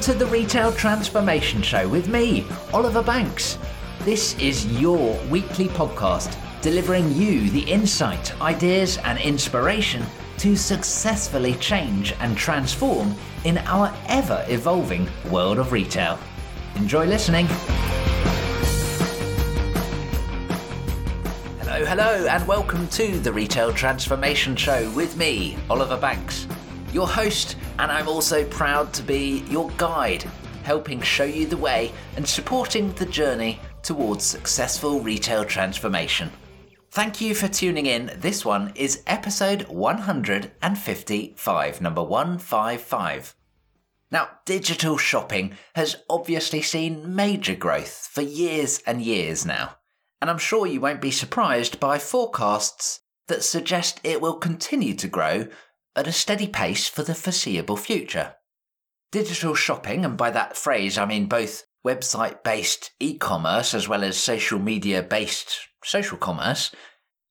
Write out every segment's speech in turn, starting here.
To the Retail Transformation Show with me, Oliver Banks. This is your weekly podcast delivering you the insight, ideas, and inspiration to successfully change and transform in our ever evolving world of retail. Enjoy listening. Hello, hello, and welcome to the Retail Transformation Show with me, Oliver Banks, your host, and I'm also proud to be your guide, helping show you the way and supporting the journey towards successful retail transformation. Thank you for tuning in. This one is episode 155, number 155. Now, digital shopping has obviously seen major growth for years and years now, and I'm sure you won't be surprised by forecasts that suggest it will continue to grow at a steady pace for the foreseeable future. Digital shopping, and by that phrase I mean both website based e commerce as well as social media based social commerce,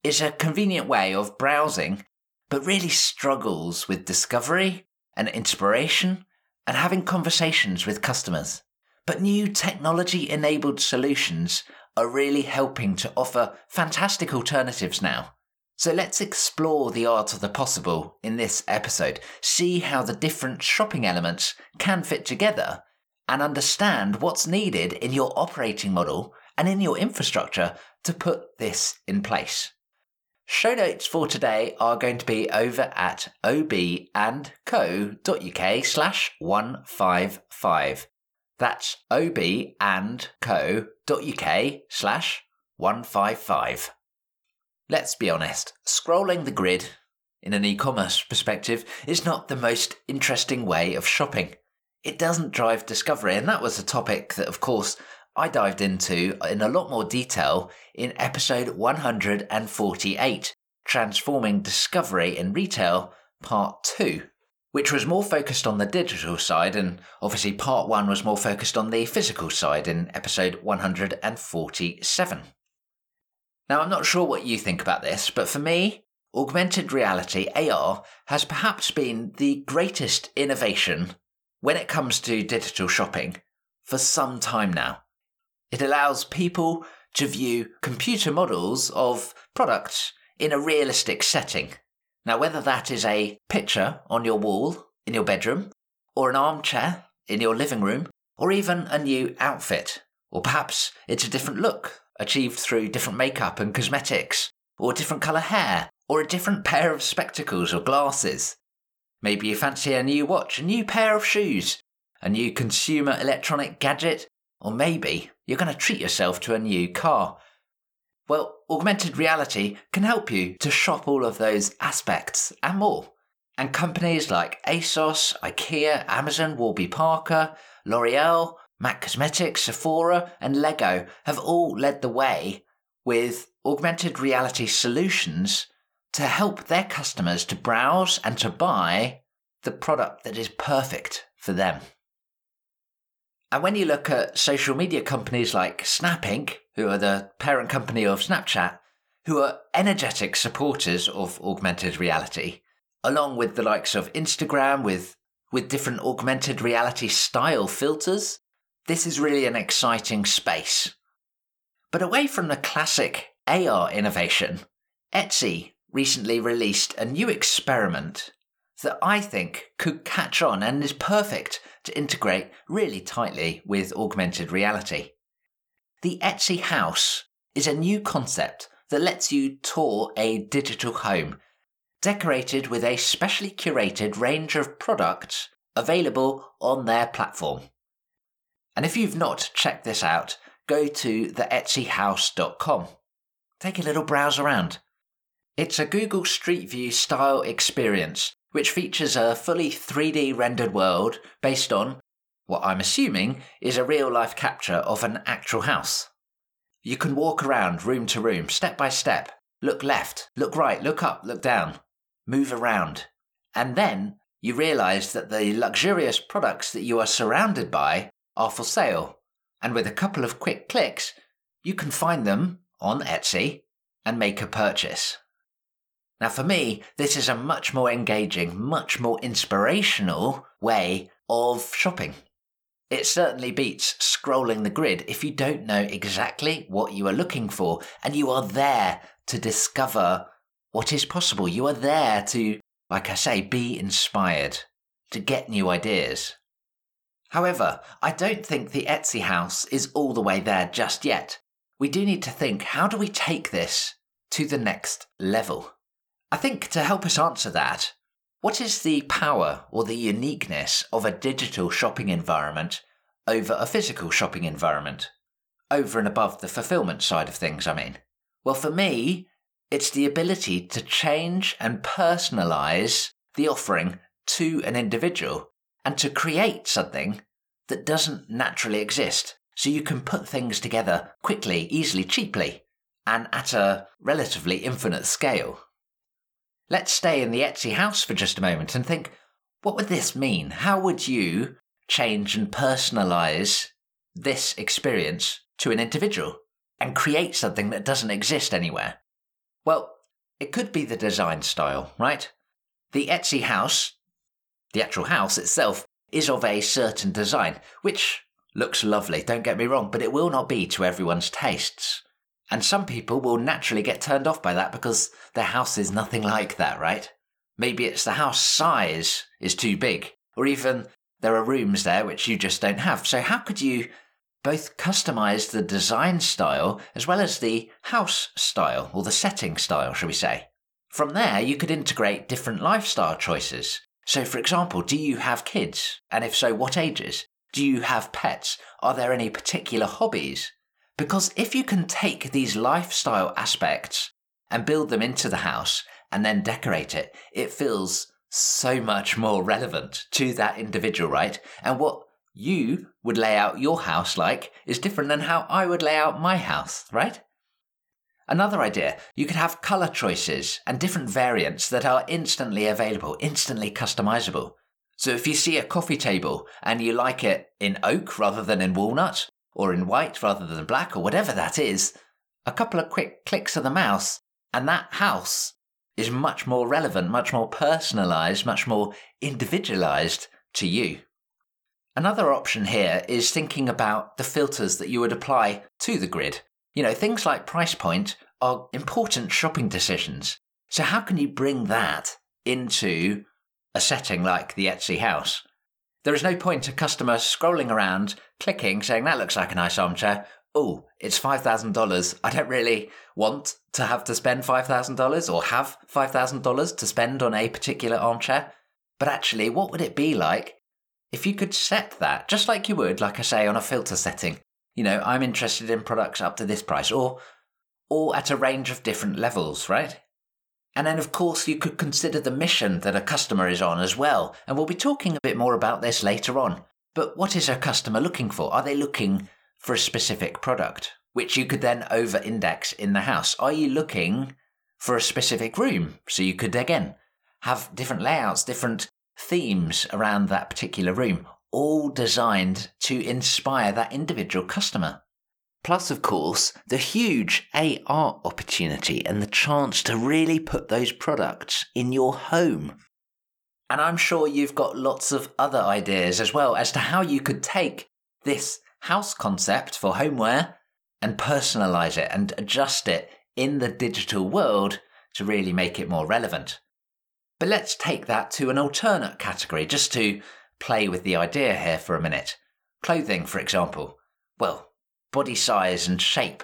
is a convenient way of browsing, but really struggles with discovery and inspiration and having conversations with customers. But new technology enabled solutions are really helping to offer fantastic alternatives now. So let's explore the art of the possible in this episode, see how the different shopping elements can fit together, and understand what's needed in your operating model and in your infrastructure to put this in place. Show notes for today are going to be over at obandco.uk slash 155. That's obandco.uk slash 155. Let's be honest, scrolling the grid in an e commerce perspective is not the most interesting way of shopping. It doesn't drive discovery, and that was a topic that, of course, I dived into in a lot more detail in episode 148 Transforming Discovery in Retail, Part 2, which was more focused on the digital side, and obviously Part 1 was more focused on the physical side in episode 147. Now, I'm not sure what you think about this, but for me, augmented reality, AR, has perhaps been the greatest innovation when it comes to digital shopping for some time now. It allows people to view computer models of products in a realistic setting. Now, whether that is a picture on your wall in your bedroom, or an armchair in your living room, or even a new outfit, or perhaps it's a different look achieved through different makeup and cosmetics, or different colour hair, or a different pair of spectacles or glasses. Maybe you fancy a new watch, a new pair of shoes, a new consumer electronic gadget, or maybe you're going to treat yourself to a new car. Well, augmented reality can help you to shop all of those aspects and more. And companies like ASOS, IKEA, Amazon, Warby Parker, L'Oreal, MAC Cosmetics, Sephora, and Lego have all led the way with augmented reality solutions to help their customers to browse and to buy the product that is perfect for them. And when you look at social media companies like Snap Inc., who are the parent company of Snapchat, who are energetic supporters of augmented reality, along with the likes of Instagram with, with different augmented reality style filters, this is really an exciting space. But away from the classic AR innovation, Etsy recently released a new experiment that I think could catch on and is perfect to integrate really tightly with augmented reality. The Etsy House is a new concept that lets you tour a digital home decorated with a specially curated range of products available on their platform. And if you've not checked this out, go to theetsyhouse.com. Take a little browse around. It's a Google Street View style experience, which features a fully 3D rendered world based on what I'm assuming is a real life capture of an actual house. You can walk around room to room, step by step, look left, look right, look up, look down, move around. And then you realize that the luxurious products that you are surrounded by are for sale. And with a couple of quick clicks, you can find them on Etsy and make a purchase. Now, for me, this is a much more engaging, much more inspirational way of shopping. it certainly beats scrolling the grid if you don't know exactly what you are looking for and you are there to discover what is possible. You are there to, like I say, be inspired, to get new ideas. However, I don't think the Etsy house is all the way there just yet. We do need to think how do we take this to the next level? I think to help us answer that, what is the power or the uniqueness of a digital shopping environment over a physical shopping environment? Over and above the fulfillment side of things, I mean. Well, for me, it's the ability to change and personalize the offering to an individual and to create something that doesn't naturally exist. So you can put things together quickly, easily, cheaply, and at a relatively infinite scale. Let's stay in the Etsy house for just a moment and think what would this mean? How would you change and personalize this experience to an individual and create something that doesn't exist anywhere? Well, it could be the design style, right? The Etsy house, the actual house itself, is of a certain design, which looks lovely, don't get me wrong, but it will not be to everyone's tastes. And some people will naturally get turned off by that because their house is nothing like that, right? Maybe it's the house size is too big, or even there are rooms there which you just don't have. So, how could you both customize the design style as well as the house style, or the setting style, shall we say? From there, you could integrate different lifestyle choices. So, for example, do you have kids? And if so, what ages? Do you have pets? Are there any particular hobbies? Because if you can take these lifestyle aspects and build them into the house and then decorate it, it feels so much more relevant to that individual, right? And what you would lay out your house like is different than how I would lay out my house, right? Another idea, you could have color choices and different variants that are instantly available, instantly customizable. So if you see a coffee table and you like it in oak rather than in walnut, or in white rather than black, or whatever that is, a couple of quick clicks of the mouse, and that house is much more relevant, much more personalized, much more individualized to you. Another option here is thinking about the filters that you would apply to the grid. You know, things like price point are important shopping decisions. So, how can you bring that into a setting like the Etsy house? There is no point a customer scrolling around, clicking, saying, That looks like a nice armchair. Oh, it's $5,000. I don't really want to have to spend $5,000 or have $5,000 to spend on a particular armchair. But actually, what would it be like if you could set that, just like you would, like I say, on a filter setting? You know, I'm interested in products up to this price or or at a range of different levels, right? And then, of course, you could consider the mission that a customer is on as well. And we'll be talking a bit more about this later on. But what is a customer looking for? Are they looking for a specific product, which you could then over index in the house? Are you looking for a specific room? So you could, again, have different layouts, different themes around that particular room, all designed to inspire that individual customer. Plus, of course, the huge AR opportunity and the chance to really put those products in your home. And I'm sure you've got lots of other ideas as well as to how you could take this house concept for homeware and personalize it and adjust it in the digital world to really make it more relevant. But let's take that to an alternate category just to play with the idea here for a minute. Clothing, for example. Well, body size and shape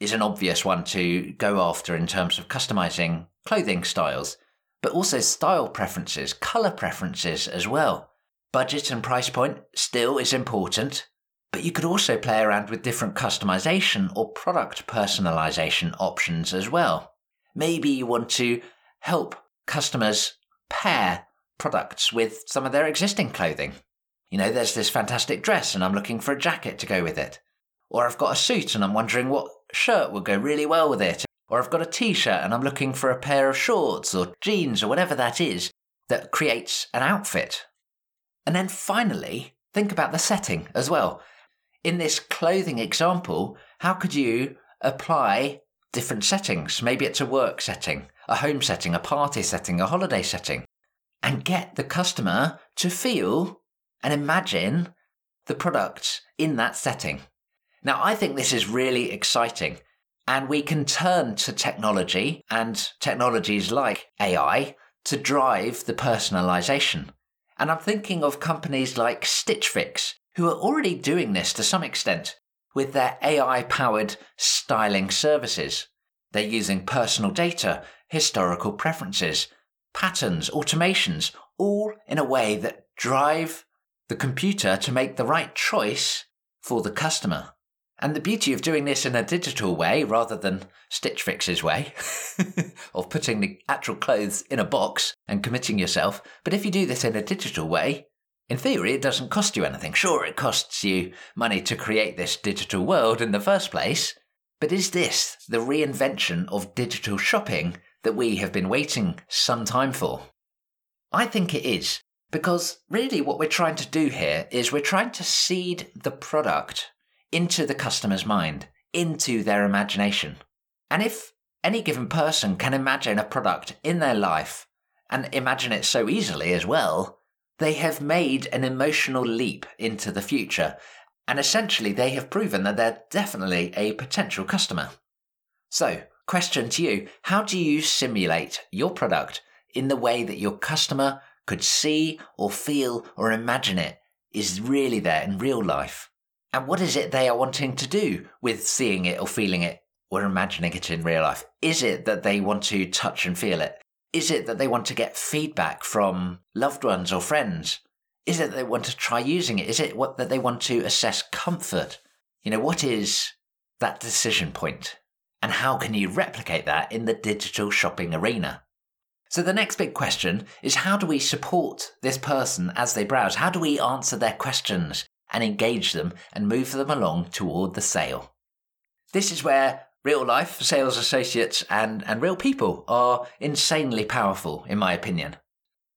is an obvious one to go after in terms of customizing clothing styles, but also style preferences, color preferences as well. Budget and price point still is important, but you could also play around with different customization or product personalization options as well. Maybe you want to help customers pair products with some of their existing clothing. You know, there's this fantastic dress and I'm looking for a jacket to go with it. Or I've got a suit and I'm wondering what shirt would go really well with it. Or I've got a t shirt and I'm looking for a pair of shorts or jeans or whatever that is that creates an outfit. And then finally, think about the setting as well. In this clothing example, how could you apply different settings? Maybe it's a work setting, a home setting, a party setting, a holiday setting, and get the customer to feel and imagine the product in that setting. Now, I think this is really exciting, and we can turn to technology and technologies like AI to drive the personalization. And I'm thinking of companies like Stitch Fix, who are already doing this to some extent with their AI powered styling services. They're using personal data, historical preferences, patterns, automations, all in a way that drive the computer to make the right choice for the customer. And the beauty of doing this in a digital way rather than Stitch Fix's way of putting the actual clothes in a box and committing yourself. But if you do this in a digital way, in theory, it doesn't cost you anything. Sure, it costs you money to create this digital world in the first place. But is this the reinvention of digital shopping that we have been waiting some time for? I think it is. Because really, what we're trying to do here is we're trying to seed the product into the customer's mind, into their imagination. And if any given person can imagine a product in their life and imagine it so easily as well, they have made an emotional leap into the future. And essentially, they have proven that they're definitely a potential customer. So, question to you How do you simulate your product in the way that your customer could see or feel or imagine it is really there in real life? And what is it they are wanting to do with seeing it or feeling it or imagining it in real life? Is it that they want to touch and feel it? Is it that they want to get feedback from loved ones or friends? Is it that they want to try using it? Is it what that they want to assess comfort? You know, what is that decision point? And how can you replicate that in the digital shopping arena? So the next big question is how do we support this person as they browse? How do we answer their questions? and engage them and move them along toward the sale. This is where real life sales associates and, and real people are insanely powerful, in my opinion.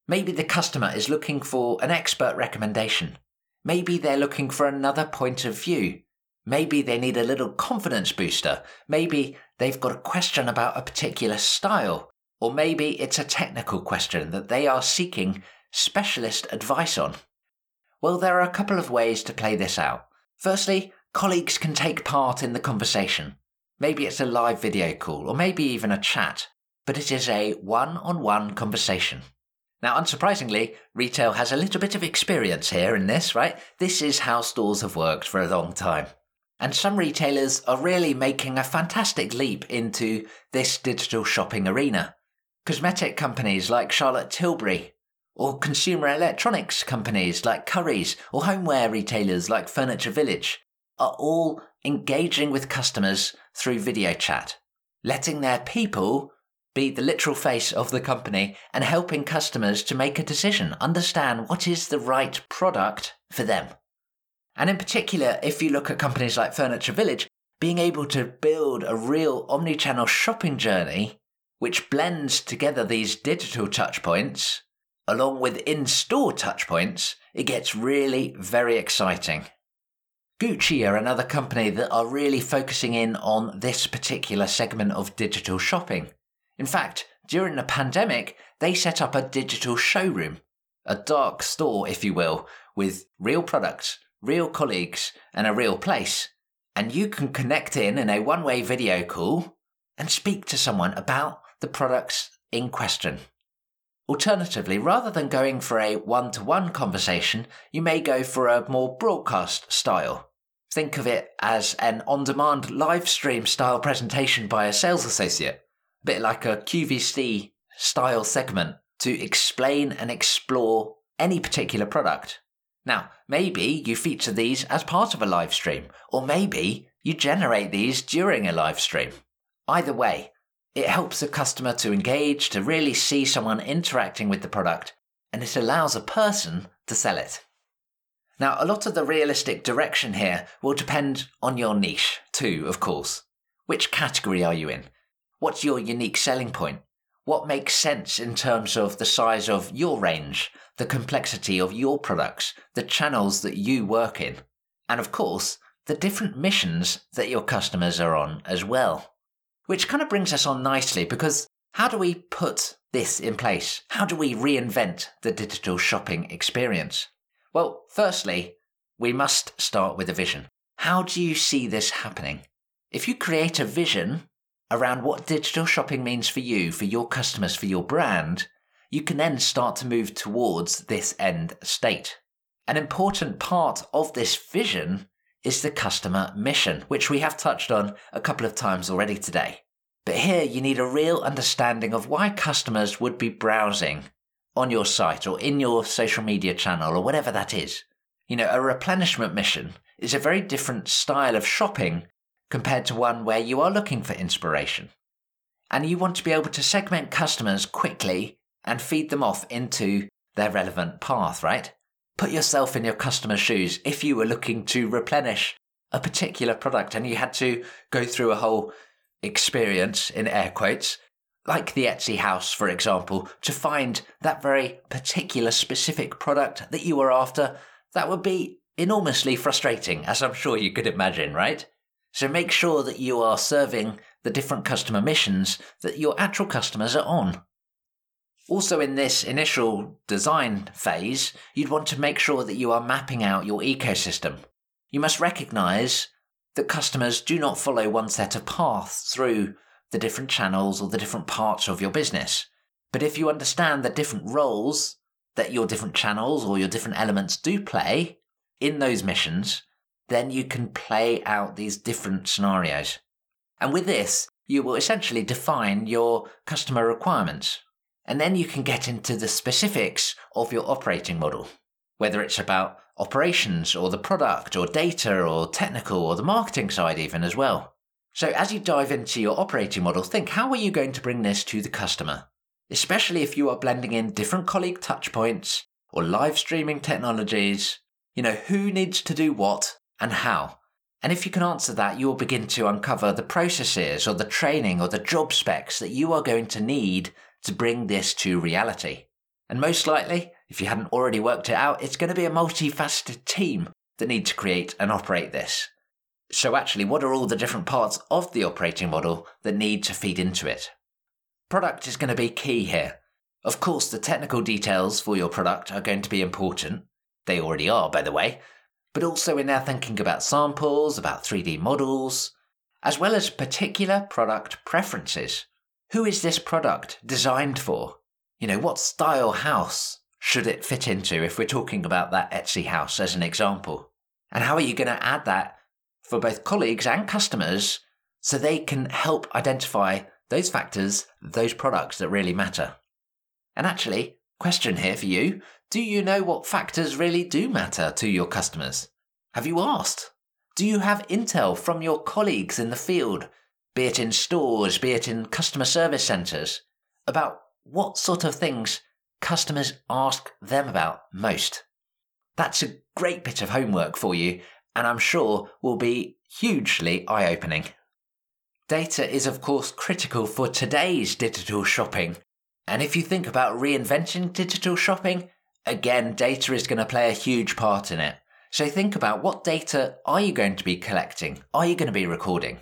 Maybe the customer is looking for an expert recommendation. Maybe they're looking for another point of view. Maybe they need a little confidence booster. Maybe they've got a question about a particular style. Or maybe it's a technical question that they are seeking specialist advice on. Well, there are a couple of ways to play this out. Firstly, colleagues can take part in the conversation. Maybe it's a live video call, or maybe even a chat, but it is a one on one conversation. Now, unsurprisingly, retail has a little bit of experience here in this, right? This is how stores have worked for a long time. And some retailers are really making a fantastic leap into this digital shopping arena. Cosmetic companies like Charlotte Tilbury or consumer electronics companies like Currys, or homeware retailers like Furniture Village, are all engaging with customers through video chat, letting their people be the literal face of the company and helping customers to make a decision, understand what is the right product for them. And in particular, if you look at companies like Furniture Village, being able to build a real omni-channel shopping journey which blends together these digital touchpoints along with in store touchpoints, it gets really very exciting. Gucci are another company that are really focusing in on this particular segment of digital shopping. In fact, during the pandemic, they set up a digital showroom, a dark store, if you will, with real products, real colleagues, and a real place. And you can connect in in a one way video call and speak to someone about the products in question. Alternatively, rather than going for a one to one conversation, you may go for a more broadcast style. Think of it as an on demand live stream style presentation by a sales associate, a bit like a QVC style segment to explain and explore any particular product. Now, maybe you feature these as part of a live stream, or maybe you generate these during a live stream. Either way, it helps a customer to engage, to really see someone interacting with the product, and it allows a person to sell it. Now, a lot of the realistic direction here will depend on your niche, too, of course. Which category are you in? What's your unique selling point? What makes sense in terms of the size of your range, the complexity of your products, the channels that you work in, and of course, the different missions that your customers are on as well. Which kind of brings us on nicely because how do we put this in place? How do we reinvent the digital shopping experience? Well, firstly, we must start with a vision. How do you see this happening? If you create a vision around what digital shopping means for you, for your customers, for your brand, you can then start to move towards this end state. An important part of this vision is the customer mission, which we have touched on a couple of times already today. But here you need a real understanding of why customers would be browsing on your site or in your social media channel or whatever that is. You know, a replenishment mission is a very different style of shopping compared to one where you are looking for inspiration. And you want to be able to segment customers quickly and feed them off into their relevant path, right? Put yourself in your customer's shoes if you were looking to replenish a particular product and you had to go through a whole experience in air quotes, like the Etsy house, for example, to find that very particular specific product that you were after, that would be enormously frustrating, as I'm sure you could imagine, right? So make sure that you are serving the different customer missions that your actual customers are on. Also, in this initial design phase, you'd want to make sure that you are mapping out your ecosystem. You must recognize that customers do not follow one set of paths through the different channels or the different parts of your business. But if you understand the different roles that your different channels or your different elements do play in those missions, then you can play out these different scenarios. And with this, you will essentially define your customer requirements. And then you can get into the specifics of your operating model, whether it's about operations or the product or data or technical or the marketing side, even as well. So, as you dive into your operating model, think how are you going to bring this to the customer? Especially if you are blending in different colleague touchpoints or live streaming technologies. You know, who needs to do what and how? And if you can answer that, you will begin to uncover the processes or the training or the job specs that you are going to need to bring this to reality. And most likely, if you hadn't already worked it out, it's going to be a multifaceted team that need to create and operate this. So, actually, what are all the different parts of the operating model that need to feed into it? Product is going to be key here. Of course, the technical details for your product are going to be important. They already are, by the way. But also, we're now thinking about samples, about 3D models, as well as particular product preferences. Who is this product designed for? You know, what style house should it fit into if we're talking about that Etsy house as an example? And how are you going to add that for both colleagues and customers so they can help identify those factors, those products that really matter? And actually, question here for you do you know what factors really do matter to your customers? Have you asked? Do you have intel from your colleagues in the field be it in stores, be it in customer service centres, about what sort of things customers ask them about most. That's a great bit of homework for you, and I'm sure will be hugely eye opening. Data is, of course, critical for today's digital shopping. And if you think about reinventing digital shopping, again, data is going to play a huge part in it. So think about what data are you going to be collecting? Are you going to be recording?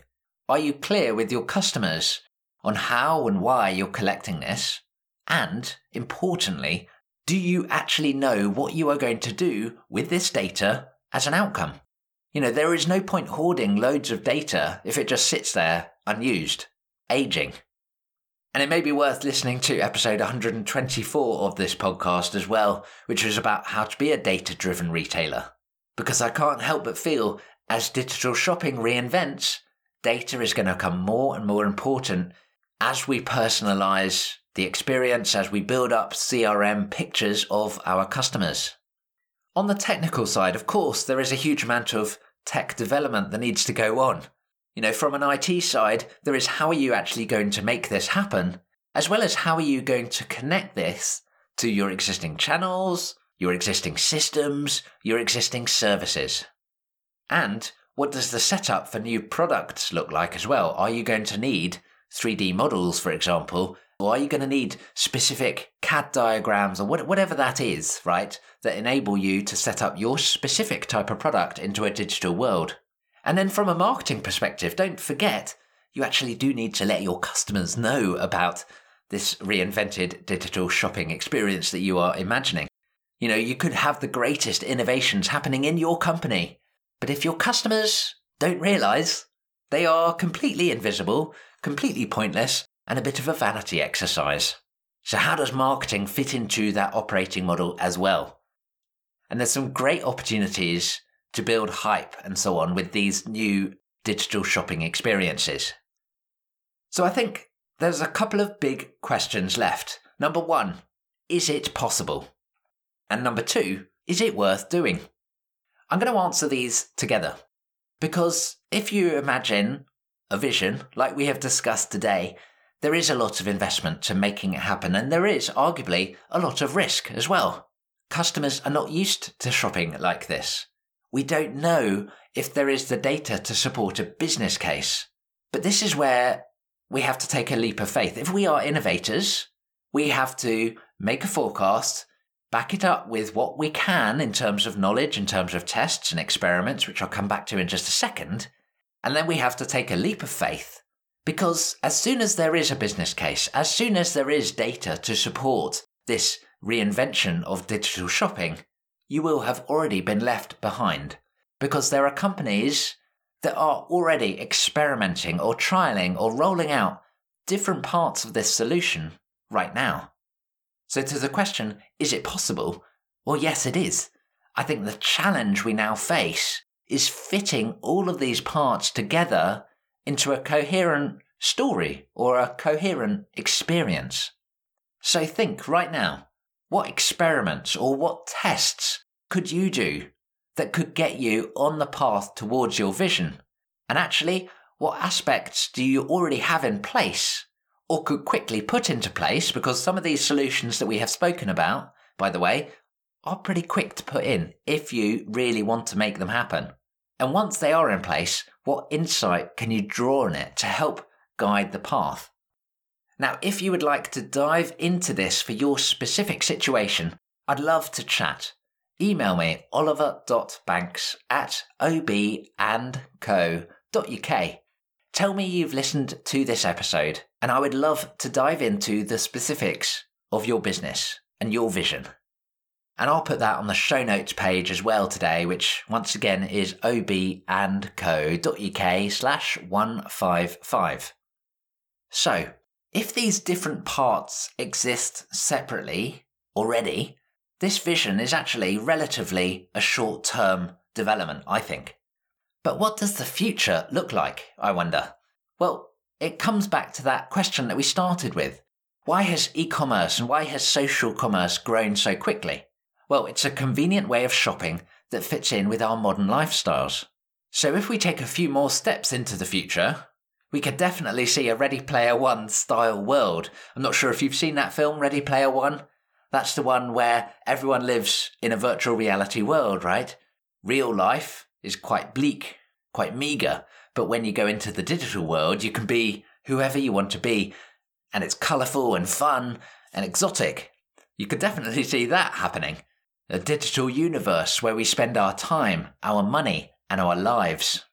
Are you clear with your customers on how and why you're collecting this? And importantly, do you actually know what you are going to do with this data as an outcome? You know, there is no point hoarding loads of data if it just sits there unused, aging. And it may be worth listening to episode 124 of this podcast as well, which was about how to be a data driven retailer. Because I can't help but feel as digital shopping reinvents, data is going to become more and more important as we personalize the experience, as we build up CRM pictures of our customers. On the technical side, of course, there is a huge amount of tech development that needs to go on. You know, from an IT side, there is how are you actually going to make this happen, as well as how are you going to connect this to your existing channels, your existing systems, your existing services. And what does the setup for new products look like as well? Are you going to need 3D models, for example? Or are you going to need specific CAD diagrams or whatever that is, right? That enable you to set up your specific type of product into a digital world. And then from a marketing perspective, don't forget, you actually do need to let your customers know about this reinvented digital shopping experience that you are imagining. You know, you could have the greatest innovations happening in your company, but if your customers don't realize, they are completely invisible, completely pointless, and a bit of a vanity exercise. So, how does marketing fit into that operating model as well? And there's some great opportunities to build hype and so on with these new digital shopping experiences. So, I think there's a couple of big questions left. Number one, is it possible? And number two, is it worth doing? I'm going to answer these together. Because if you imagine a vision like we have discussed today, there is a lot of investment to making it happen, and there is arguably a lot of risk as well. Customers are not used to shopping like this. We don't know if there is the data to support a business case. But this is where we have to take a leap of faith. If we are innovators, we have to make a forecast, back it up with what we can in terms of knowledge, in terms of tests and experiments, which I'll come back to in just a second. And then we have to take a leap of faith because as soon as there is a business case, as soon as there is data to support this reinvention of digital shopping, you will have already been left behind because there are companies that are already experimenting or trialing or rolling out different parts of this solution right now. So, to the question, is it possible? Well, yes, it is. I think the challenge we now face is fitting all of these parts together into a coherent story or a coherent experience. So, think right now what experiments or what tests could you do that could get you on the path towards your vision? And actually, what aspects do you already have in place or could quickly put into place because some of these solutions that we have spoken about, by the way, are pretty quick to put in if you really want to make them happen. And once they are in place, what insight can you draw on it to help guide the path? Now, if you would like to dive into this for your specific situation, I'd love to chat. Email me oliver.banks at obandco.uk. Tell me you've listened to this episode, and I would love to dive into the specifics of your business and your vision. And I'll put that on the show notes page as well today, which once again is obandco.uk slash 155. So, if these different parts exist separately already, this vision is actually relatively a short term development, I think. But what does the future look like, I wonder? Well, it comes back to that question that we started with. Why has e commerce and why has social commerce grown so quickly? Well, it's a convenient way of shopping that fits in with our modern lifestyles. So if we take a few more steps into the future, we could definitely see a Ready Player One style world. I'm not sure if you've seen that film, Ready Player One. That's the one where everyone lives in a virtual reality world, right? Real life is quite bleak, quite meager. But when you go into the digital world, you can be whoever you want to be, and it's colourful and fun and exotic. You could definitely see that happening. A digital universe where we spend our time, our money, and our lives.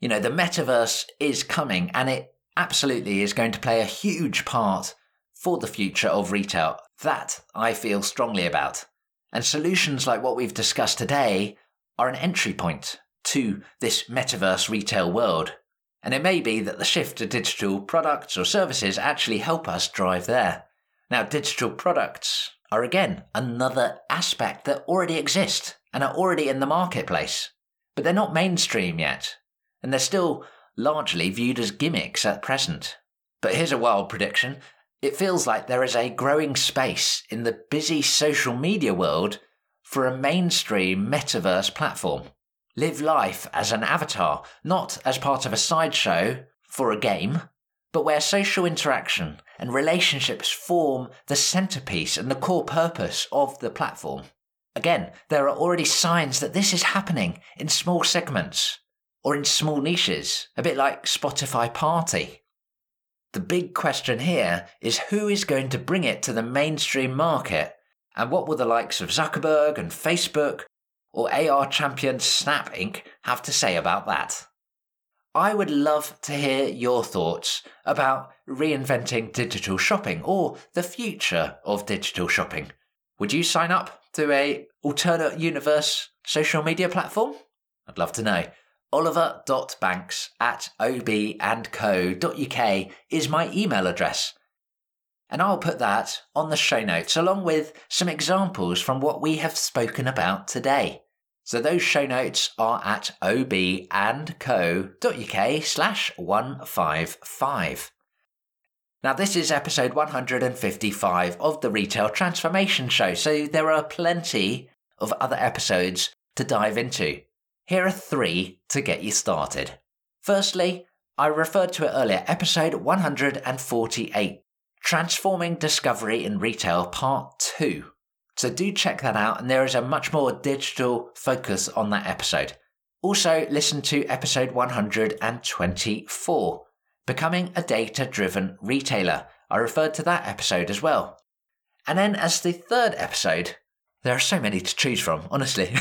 You know, the metaverse is coming and it absolutely is going to play a huge part for the future of retail. That I feel strongly about. And solutions like what we've discussed today are an entry point to this metaverse retail world. And it may be that the shift to digital products or services actually help us drive there. Now, digital products are again another aspect that already exist and are already in the marketplace, but they're not mainstream yet, and they're still largely viewed as gimmicks at present. But here's a wild prediction. It feels like there is a growing space in the busy social media world for a mainstream metaverse platform. Live life as an avatar, not as part of a sideshow for a game, but where social interaction and relationships form the centerpiece and the core purpose of the platform. Again, there are already signs that this is happening in small segments or in small niches, a bit like Spotify Party. The big question here is who is going to bring it to the mainstream market and what will the likes of Zuckerberg and Facebook or AR champion Snap Inc. have to say about that? I would love to hear your thoughts about reinventing digital shopping or the future of digital shopping. Would you sign up to a alternate universe social media platform? I'd love to know. Oliver.banks at obandco.uk is my email address. And I'll put that on the show notes along with some examples from what we have spoken about today. So those show notes are at obandco.uk slash 155. Now, this is episode 155 of the Retail Transformation Show, so there are plenty of other episodes to dive into. Here are three to get you started. Firstly, I referred to it earlier, episode 148 Transforming Discovery in Retail Part 2. So do check that out, and there is a much more digital focus on that episode. Also, listen to episode 124 Becoming a Data Driven Retailer. I referred to that episode as well. And then, as the third episode, there are so many to choose from, honestly.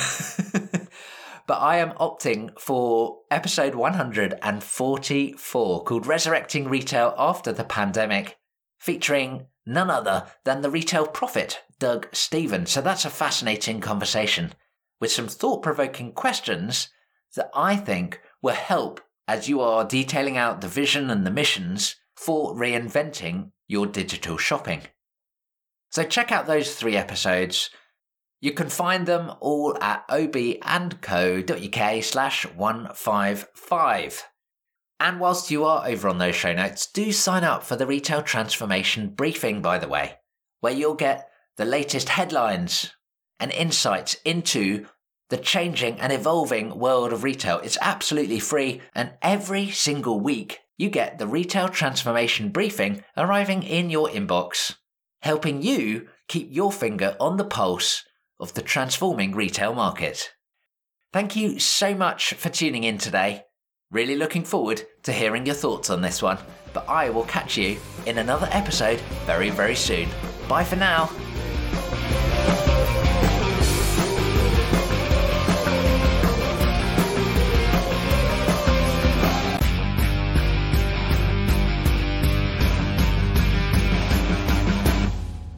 but I am opting for episode 144 called Resurrecting Retail After the Pandemic, featuring none other than the retail prophet, Doug Stephens. So that's a fascinating conversation with some thought provoking questions that I think will help as you are detailing out the vision and the missions for reinventing your digital shopping. So check out those three episodes. You can find them all at obandco.uk slash 155. And whilst you are over on those show notes, do sign up for the Retail Transformation Briefing, by the way, where you'll get the latest headlines and insights into the changing and evolving world of retail. It's absolutely free, and every single week you get the Retail Transformation Briefing arriving in your inbox, helping you keep your finger on the pulse of the transforming retail market. Thank you so much for tuning in today. Really looking forward to hearing your thoughts on this one, but I will catch you in another episode very, very soon. Bye for now.